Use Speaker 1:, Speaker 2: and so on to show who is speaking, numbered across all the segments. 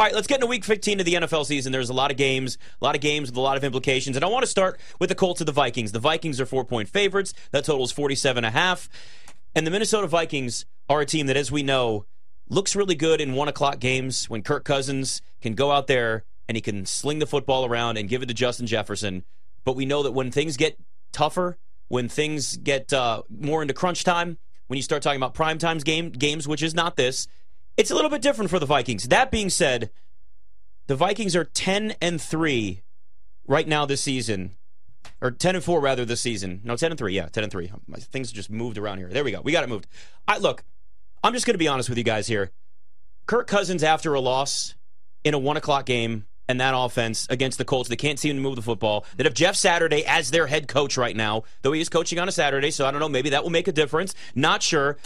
Speaker 1: All right, let's get into week 15 of the NFL season. There's a lot of games, a lot of games with a lot of implications. And I want to start with the Colts of the Vikings. The Vikings are four point favorites. That totals 47 and a half. And the Minnesota Vikings are a team that, as we know, looks really good in one o'clock games when Kirk Cousins can go out there and he can sling the football around and give it to Justin Jefferson. But we know that when things get tougher, when things get uh, more into crunch time, when you start talking about prime times game games, which is not this, it's a little bit different for the Vikings. That being said, the Vikings are 10 and 3 right now this season. Or 10 and 4 rather this season. No, 10 and 3. Yeah, 10 and 3. Um, my things just moved around here. There we go. We got it moved. I look, I'm just going to be honest with you guys here. Kirk Cousins after a loss in a 1 o'clock game and that offense against the Colts. They can't seem to move the football. That have Jeff Saturday as their head coach right now, though he is coaching on a Saturday, so I don't know. Maybe that will make a difference. Not sure.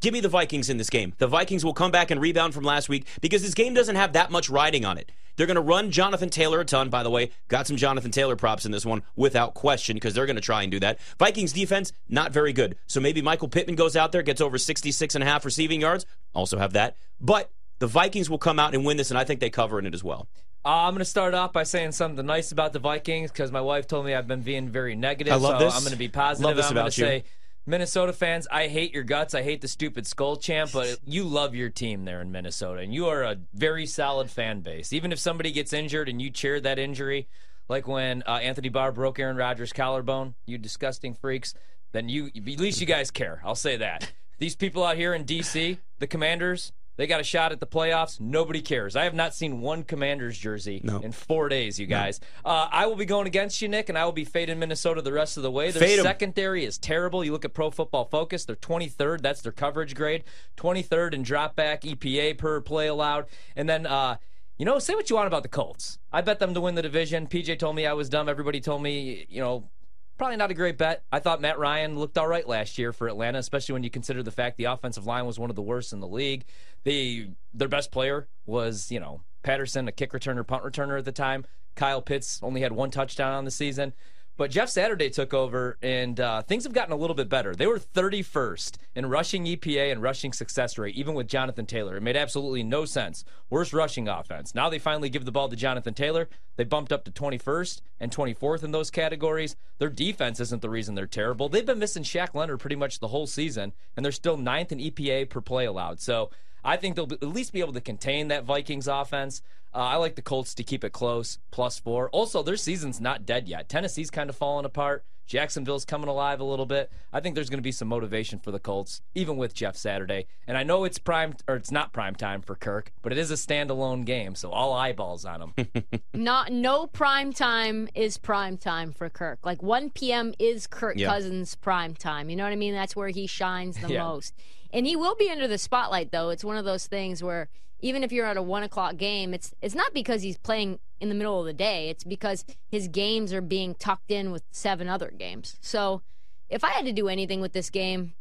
Speaker 1: Give me the Vikings in this game. The Vikings will come back and rebound from last week because this game doesn't have that much riding on it. They're going to run Jonathan Taylor a ton, by the way. Got some Jonathan Taylor props in this one without question because they're going to try and do that. Vikings defense, not very good. So maybe Michael Pittman goes out there, gets over 66 and a half receiving yards. Also have that. But the Vikings will come out and win this, and I think they cover in it as well.
Speaker 2: Uh, I'm going to start off by saying something nice about the Vikings because my wife told me I've been being very negative.
Speaker 1: I love
Speaker 2: so
Speaker 1: this.
Speaker 2: I'm going to be positive.
Speaker 1: Love this
Speaker 2: I'm going
Speaker 1: about
Speaker 2: to
Speaker 1: you.
Speaker 2: say, Minnesota fans, I hate your guts. I hate the stupid Skol chant, but you love your team there in Minnesota, and you are a very solid fan base. Even if somebody gets injured and you cheer that injury, like when uh, Anthony Barr broke Aaron Rodgers' collarbone, you disgusting freaks, then you at least you guys care. I'll say that. These people out here in D.C., the Commanders, they got a shot at the playoffs. Nobody cares. I have not seen one Commanders jersey
Speaker 1: No.
Speaker 2: in four days, you guys. Uh, I will be going against you, Nick, and I will be fading Minnesota the rest of the way. Their
Speaker 1: Fade 'em.
Speaker 2: secondary is terrible. You look at Pro Football Focus, they're 23rd. That's their coverage grade. 23rd in drop back EPA per play allowed. And then, uh, you know, say what you want about the Colts. I bet them to win the division. PJ told me I was dumb. Everybody told me, you know, probably not a great bet. I thought Matt Ryan looked all right last year for Atlanta, especially when you consider the fact the offensive line was one of the worst in the league. They their best player was, you know, Patterson, a kick returner, punt returner at the time. Kyle Pitts only had one touchdown on the season. But Jeff Saturday took over, and uh, things have gotten a little bit better. They were 31st in rushing EPA and rushing success rate, even with Jonathan Taylor. It made absolutely no sense. Worst rushing offense. Now they finally give the ball to Jonathan Taylor. They bumped up to 21st and 24th in those categories. Their defense isn't the reason they're terrible. They've been missing Shaq Leonard pretty much the whole season, and they're still ninth in EPA per play allowed. So I think they'll at least be able to contain that Vikings offense. Uh, I like the Colts to keep it close, plus four. Also, their season's not dead yet. Tennessee's kind of falling apart. Jacksonville's coming alive a little bit. I think there's going to be some motivation for the Colts, even with Jeff Saturday. And I know it's prime or it's not prime time for Kirk, but it is a standalone game, so all eyeballs on him.
Speaker 3: Not no prime time is prime time for Kirk. Like 1 p.m. is Kirk
Speaker 1: Yeah.
Speaker 3: Cousins' prime time. You know what I mean? That's where he shines the
Speaker 2: Yeah.
Speaker 3: most. And he will be under the spotlight, though. It's one of those things where even if you're at a one o'clock game, it's it's not because he's playing in the middle of the day. It's because his games are being tucked in with seven other games. So if I had to do anything with this game,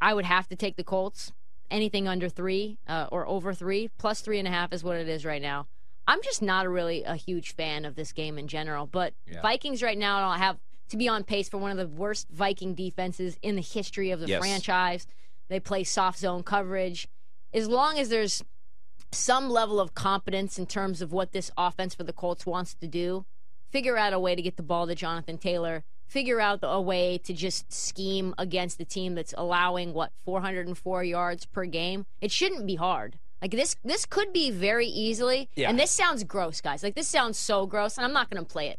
Speaker 3: I would have to take the Colts. Anything under three uh, or over three, plus three and a half is what it is right now. I'm just not a really a huge fan of this game in general. But
Speaker 2: Yeah.
Speaker 3: Vikings right now I'll have to be on pace for one of the worst Viking defenses in the history of the
Speaker 1: Yes.
Speaker 3: franchise. They play soft zone coverage. As long as there's some level of competence in terms of what this offense for the Colts wants to do, figure out a way to get the ball to Jonathan Taylor. Figure out a way to just scheme against the team that's allowing what 404 yards per game. It shouldn't be hard. Like this, this could be very easily.
Speaker 2: Yeah.
Speaker 3: And this sounds gross, guys. Like this sounds so gross, and I'm not going to play it.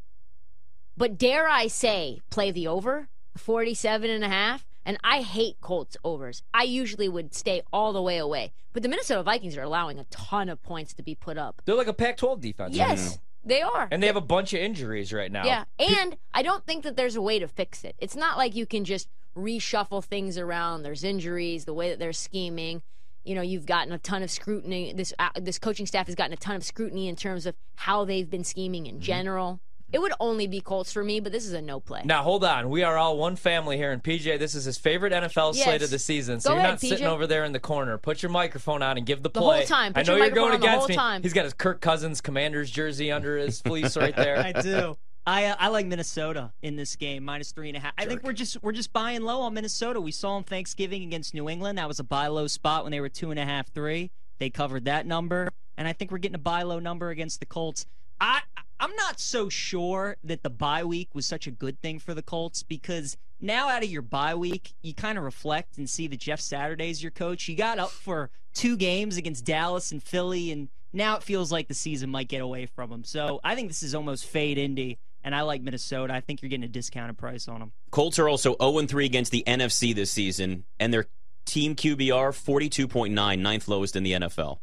Speaker 3: But dare I say, play the over 47 and a half. And I hate Colts overs. I usually would stay all the way away. But the Minnesota Vikings are allowing a ton of points to be put up.
Speaker 2: They're like a Pac-12 defense. right
Speaker 3: Yes,
Speaker 2: now.
Speaker 3: they are.
Speaker 2: And they have a bunch of injuries right now.
Speaker 3: Yeah, and I don't think that there's a way to fix it. It's not like you can just reshuffle things around. There's injuries, the way that they're scheming. You know, you've gotten a ton of scrutiny. This uh, this coaching staff has gotten a ton of scrutiny in terms of how they've been scheming
Speaker 2: Mm-hmm.
Speaker 3: in general. It would only be Colts for me, but this is a no play.
Speaker 2: Now hold on, we are all one family here, and PJ, this is his favorite NFL
Speaker 3: Yes.
Speaker 2: slate of the season. So
Speaker 3: Go
Speaker 2: you're
Speaker 3: ahead,
Speaker 2: not sitting over there in the corner. Put your microphone on and give the
Speaker 3: The
Speaker 2: play.
Speaker 3: whole time. Put
Speaker 2: I know
Speaker 3: your
Speaker 2: you're going
Speaker 3: microphone on the
Speaker 2: against me.
Speaker 3: time.
Speaker 2: He's got his Kirk Cousins Commanders jersey under his fleece right there.
Speaker 4: I do. I uh, I like Minnesota in this game, minus three and a half. I think we're just we're just buying low on Minnesota. We saw them Thanksgiving against New England. That was a buy low spot when they were two and a half, three. They covered that number. and I think we're getting a buy low number against the Colts. I I'm not so sure that the bye week was such a good thing for the Colts because now out of your bye week, you kind of reflect and see that Jeff Saturday's your coach. You got up for two games against Dallas and Philly, and now it feels like the season might get away from him. So I think this is almost fade Indy, and I like Minnesota. I think you're getting a discounted price on them.
Speaker 1: Colts are also 0 3 against the NFC this season, and their team QBR 42.9, ninth lowest in the NFL.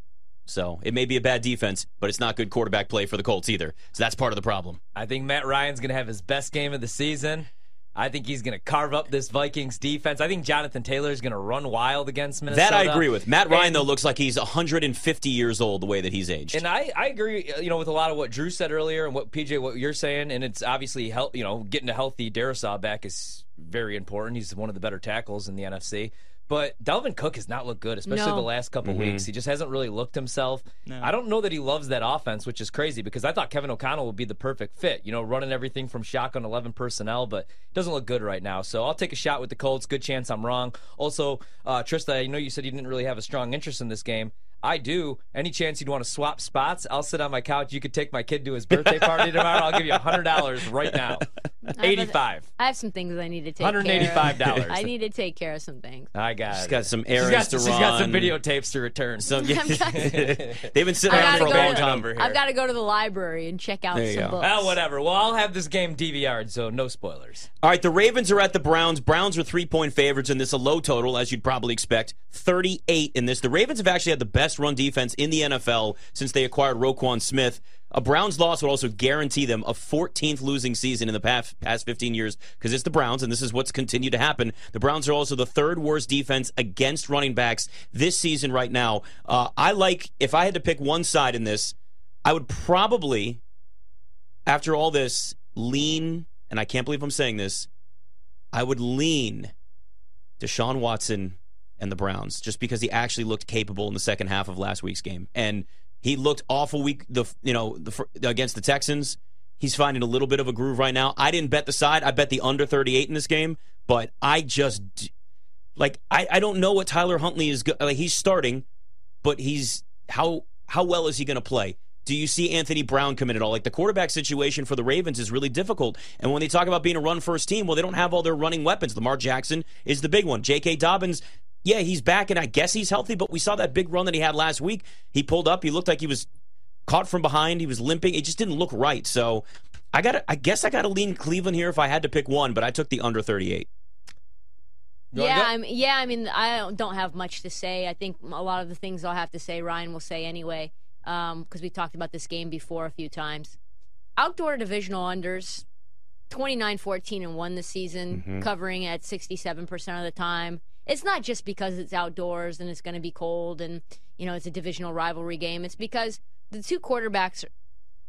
Speaker 1: So it may be a bad defense, but it's not good quarterback play for the Colts either. So that's part of the problem.
Speaker 2: I think Matt Ryan's going to have his best game of the season. I think he's going to carve up this Vikings defense. I think Jonathan Taylor is going to run wild against Minnesota.
Speaker 1: That I agree with. Matt Ryan,
Speaker 2: And-
Speaker 1: though, looks like he's 150 years old the way that he's aged.
Speaker 2: And I, I agree, uh, you know, with a lot of what Drew said earlier and what PJ, what you're saying, and it's obviously help, you know, getting a healthy Darrisaw back is very important. He's one of the better tackles in the NFC. But Dalvin Cook has not looked good, especially
Speaker 3: No.
Speaker 2: the last couple
Speaker 1: Mm-hmm.
Speaker 2: weeks. He just hasn't really looked himself.
Speaker 4: No.
Speaker 2: I don't know that he loves that offense, which is crazy because I thought Kevin O'Connell would be the perfect fit. You know, running everything from shotgun 11 personnel, but it doesn't look good right now. So I'll take a shot with the Colts. Good chance I'm wrong. Also, uh, Trista, I know you said you didn't really have a strong interest in this game. I do. Any chance you'd want to swap spots? I'll sit on my couch. You could take my kid to his birthday party tomorrow. I'll give you hundred dollars right now. Eighty-five.
Speaker 3: I have some things I need to take
Speaker 2: $185.
Speaker 3: care of. I need to take care of some things.
Speaker 2: I got.
Speaker 1: she's
Speaker 2: it.
Speaker 1: got some
Speaker 2: She's
Speaker 1: errands
Speaker 2: got,
Speaker 1: to
Speaker 2: she's
Speaker 1: run.
Speaker 2: got some videotapes to return.
Speaker 1: Some- They've been sitting
Speaker 3: I
Speaker 1: around for a long
Speaker 3: to,
Speaker 1: time.
Speaker 2: Over here.
Speaker 3: I've got to go to the library and check out
Speaker 1: There you
Speaker 3: some
Speaker 1: go.
Speaker 3: books.
Speaker 2: Well, whatever. Well, I'll have this game DVR'd, so no spoilers.
Speaker 1: All right, the Ravens are at the Browns. Browns are three point favorites in this, a low total, as you'd probably expect. 38 in this. The Ravens have actually had the best run defense in the NFL since they acquired Roquan Smith. A Browns loss would also guarantee them a 14th losing season in the past, past 15 years because it's the Browns, and this is what's continued to happen. The Browns are also the third worst defense against running backs this season right now. Uh, I like, if I had to pick one side in this, I would probably, after all this, lean, and I can't believe I'm saying this, I would lean Deshaun Watson and the Browns just because he actually looked capable in the second half of last week's game, and he looked awful week. The you know the, against the Texans, he's finding a little bit of a groove right now. I didn't bet the side; I bet the under 38 in this game, but I just like I, I don't know what Tyler Huntley is. Go- like he's starting, but he's how how well is he going to play? Do you see Anthony Brown come in at all? Like the quarterback situation for the Ravens is really difficult. And when they talk about being a run first team, well, they don't have all their running weapons. Lamar Jackson is the big one. J.K. Dobbins, yeah, he's back and I guess he's healthy, but we saw that big run that he had last week. He pulled up. He looked like he was caught from behind. He was limping. It just didn't look right. So I got I guess I got to lean Cleveland here if I had to pick one, but I took the under 38.
Speaker 2: You
Speaker 3: Yeah. I'm, yeah. I mean, I don't, don't have much to say. I think a lot of the things I'll have to say, Ryan will say anyway, um, because we talked about this game before a few times. Outdoor divisional unders, 29-14 and one this season, mm-hmm. covering at 67% of the time. It's not just because it's outdoors and it's going to be cold and you know it's a divisional rivalry game. It's because the two quarterbacks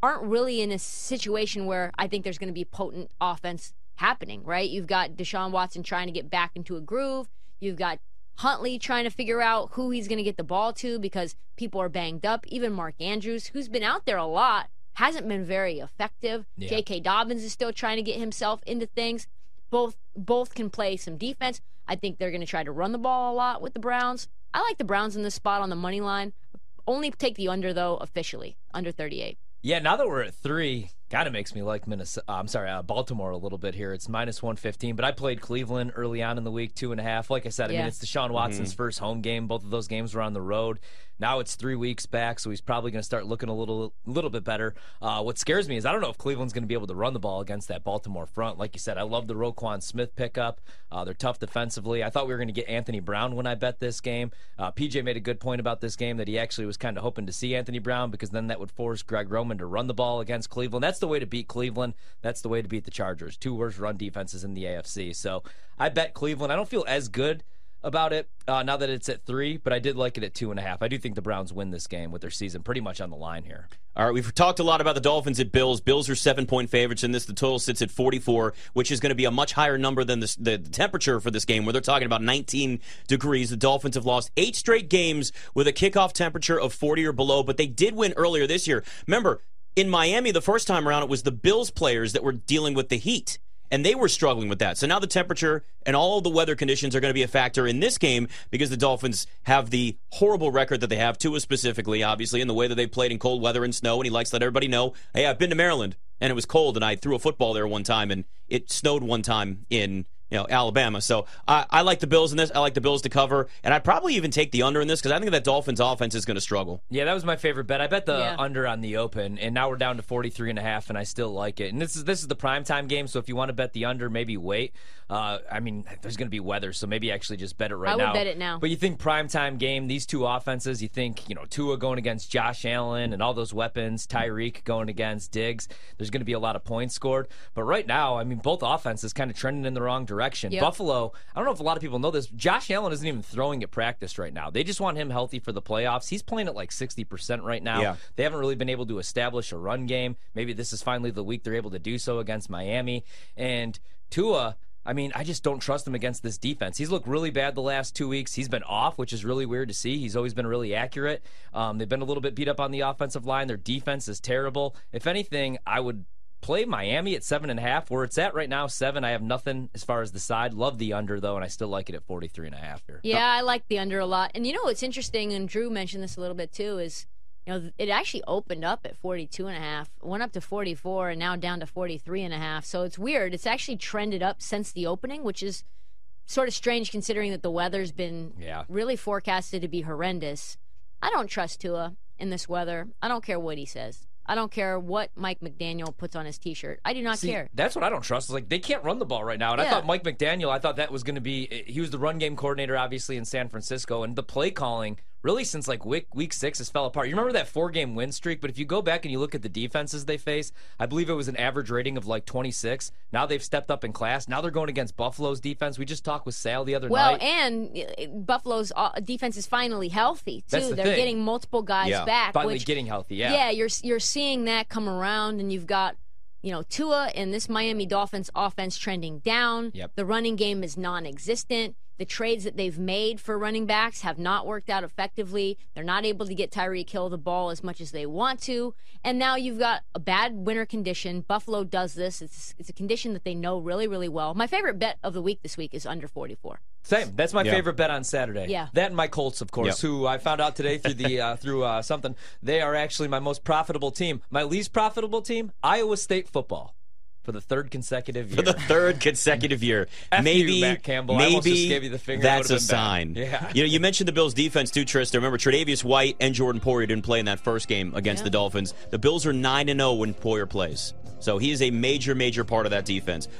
Speaker 3: aren't really in a situation where I think there's going to be potent offense happening, right? You've got Deshaun Watson trying to get back into a groove. You've got Huntley trying to figure out who he's going to get the ball to because people are banged up. Even Mark Andrews, who's been out there a lot, hasn't been very effective.
Speaker 2: Yeah.
Speaker 3: J.K. Dobbins is still trying to get himself into things. Both both can play some defense. I think they're going to try to run the ball a lot with the Browns. I like the Browns in this spot on the money line. Only take the under though officially under 38.
Speaker 2: Yeah, now that we're at three, kind of makes me like Minnesota. I'm sorry, uh, Baltimore a little bit here. It's minus 115, but I played Cleveland early on in the week, two and a half. Like I said, I mean,
Speaker 3: Yeah.
Speaker 2: it's Deshaun Watson's first home game. Both of those games were on the road. Now it's three weeks back, so he's probably going to start looking a little, little bit better. Uh, what scares me is I don't know if Cleveland's going to be able to run the ball against that Baltimore front. Like you said, I love the Roquan Smith pickup. Uh, they're tough defensively. I thought we were going to get Anthony Brown when I bet this game. Uh, PJ made a good point about this game that he actually was kind of hoping to see Anthony Brown because then that would force Greg Roman to run the ball against Cleveland. That's the way to beat Cleveland. That's the way to beat the Chargers. Two worst run defenses in the AFC. So I bet Cleveland. I don't feel as good about it uh, now that it's at three, but I did like it at two and a half. I do think the Browns win this game with their season pretty much on the line here.
Speaker 1: All right, we've talked a lot about the Dolphins at Bills. Bills are seven point favorites in this. The total sits at 44, which is going to be a much higher number than the temperature for this game, where they're talking about 19 degrees. The Dolphins have lost eight straight games with a kickoff temperature of 40 or below, but they did win earlier this year. Remember, in Miami, the first time around, it was the Bills players that were dealing with the heat. and they were struggling with that. So now the temperature and all the weather conditions are going to be a factor in this game because the Dolphins have the horrible record that they have, Tua specifically, obviously, in the way that they've played in cold weather and snow. And he likes to let everybody know, hey, I've been to Maryland and it was cold, and I threw a football there one time, and it snowed one time in you know Alabama. So I, I like the Bills in this. I like the Bills to cover, and I'd probably even take the under in this because I think that Dolphins offense is going to struggle.
Speaker 2: Yeah, that was my favorite bet. I bet the
Speaker 3: Yeah.
Speaker 2: under on the open, and now we're down to 43 and a half, and I still like it. And this is this is the primetime game, so if you want to bet the under, maybe wait. Uh, I mean, there's going to be weather, so maybe actually just bet it right
Speaker 3: I would
Speaker 2: now.
Speaker 3: bet it now.
Speaker 2: But you think primetime game, these two offenses, you think, you know, Tua going against Josh Allen and all those weapons, Tyreek going against Diggs, there's going to be a lot of points scored. But right now, I mean, both offenses kind of trending in the wrong direction.
Speaker 3: Yep.
Speaker 2: Buffalo, I don't know if a lot of people know this, Josh Allen isn't even throwing at practice right now. They just want him healthy for the playoffs. He's playing at like 60% right now.
Speaker 1: Yeah.
Speaker 2: They haven't really been able to establish a run game. Maybe this is finally the week they're able to do so against Miami. And Tua, I mean, I just don't trust him against this defense. He's looked really bad the last two weeks. He's been off, which is really weird to see. He's always been really accurate. Um, they've been a little bit beat up on the offensive line. Their defense is terrible. If anything, I would play Miami at seven and a half. Where it's at right now, seven. I have nothing as far as the side. Love the under though, and I still like it at 43 and a half here.
Speaker 3: Yeah, I like the under a lot. And you know what's interesting, and Drew mentioned this a little bit too, is you know it actually opened up at 42 and a half, went up to 44, and now down to 43 and a half. So it's weird. It's actually trended up since the opening, which is sort of strange considering that the weather's been
Speaker 2: Yeah.
Speaker 3: really forecasted to be horrendous. I don't trust Tua in this weather. I don't care what he says. I don't care what Mike McDaniel puts on his T-shirt. I do not
Speaker 2: See,
Speaker 3: care.
Speaker 2: That's what I don't trust. Is like they can't run the ball right now. And I thought Mike McDaniel, I thought that was going to be. He was the run game coordinator, obviously in San Francisco, and the play calling really since like week week six has fell apart. You remember that four game win streak? But if you go back and you look at the defenses they face, I believe it was an average rating of like 26. Now they've stepped up in class. Now they're going against Buffalo's defense. We just talked with Sal the other
Speaker 3: Well,
Speaker 2: night.
Speaker 3: and uh, Buffalo's uh, defense is finally healthy too.
Speaker 2: The
Speaker 3: They're
Speaker 2: thing.
Speaker 3: getting multiple guys
Speaker 1: Yeah.
Speaker 3: back.
Speaker 2: Finally
Speaker 3: which,
Speaker 2: getting healthy. Yeah. Yeah.
Speaker 3: you're you're seeing that come around, and you've got you know Tua and this Miami Dolphins offense trending down.
Speaker 2: Yep.
Speaker 3: The running game is non-existent. The trades that they've made for running backs have not worked out effectively. They're not able to get Tyreek Hill the ball as much as they want to. And now you've got a bad winter condition. Buffalo does this. It's it's a condition that they know really really well. My favorite bet of the week this week is under 44.
Speaker 2: Same. That's my
Speaker 1: Yeah.
Speaker 2: favorite bet on Saturday.
Speaker 3: Yeah.
Speaker 2: That and my Colts, of course,
Speaker 1: Yep.
Speaker 2: who I found out today through the uh, through uh, something. They are actually my most profitable team. My least profitable team, Iowa State football, for the third consecutive year.
Speaker 1: For the third consecutive year,
Speaker 2: F you,
Speaker 1: maybe
Speaker 2: Matt Campbell. I
Speaker 1: maybe
Speaker 2: almost just gave you the finger.
Speaker 1: That's a
Speaker 2: would've bad.
Speaker 1: sign.
Speaker 2: Yeah.
Speaker 1: You know, you mentioned the Bills' defense too, Trista. Remember, Tre'Davious White and Jordan Poyer didn't play in that first game against
Speaker 3: Yeah.
Speaker 1: the Dolphins. The Bills are nine and zero when Poyer plays, so he is a major, major part of that defense.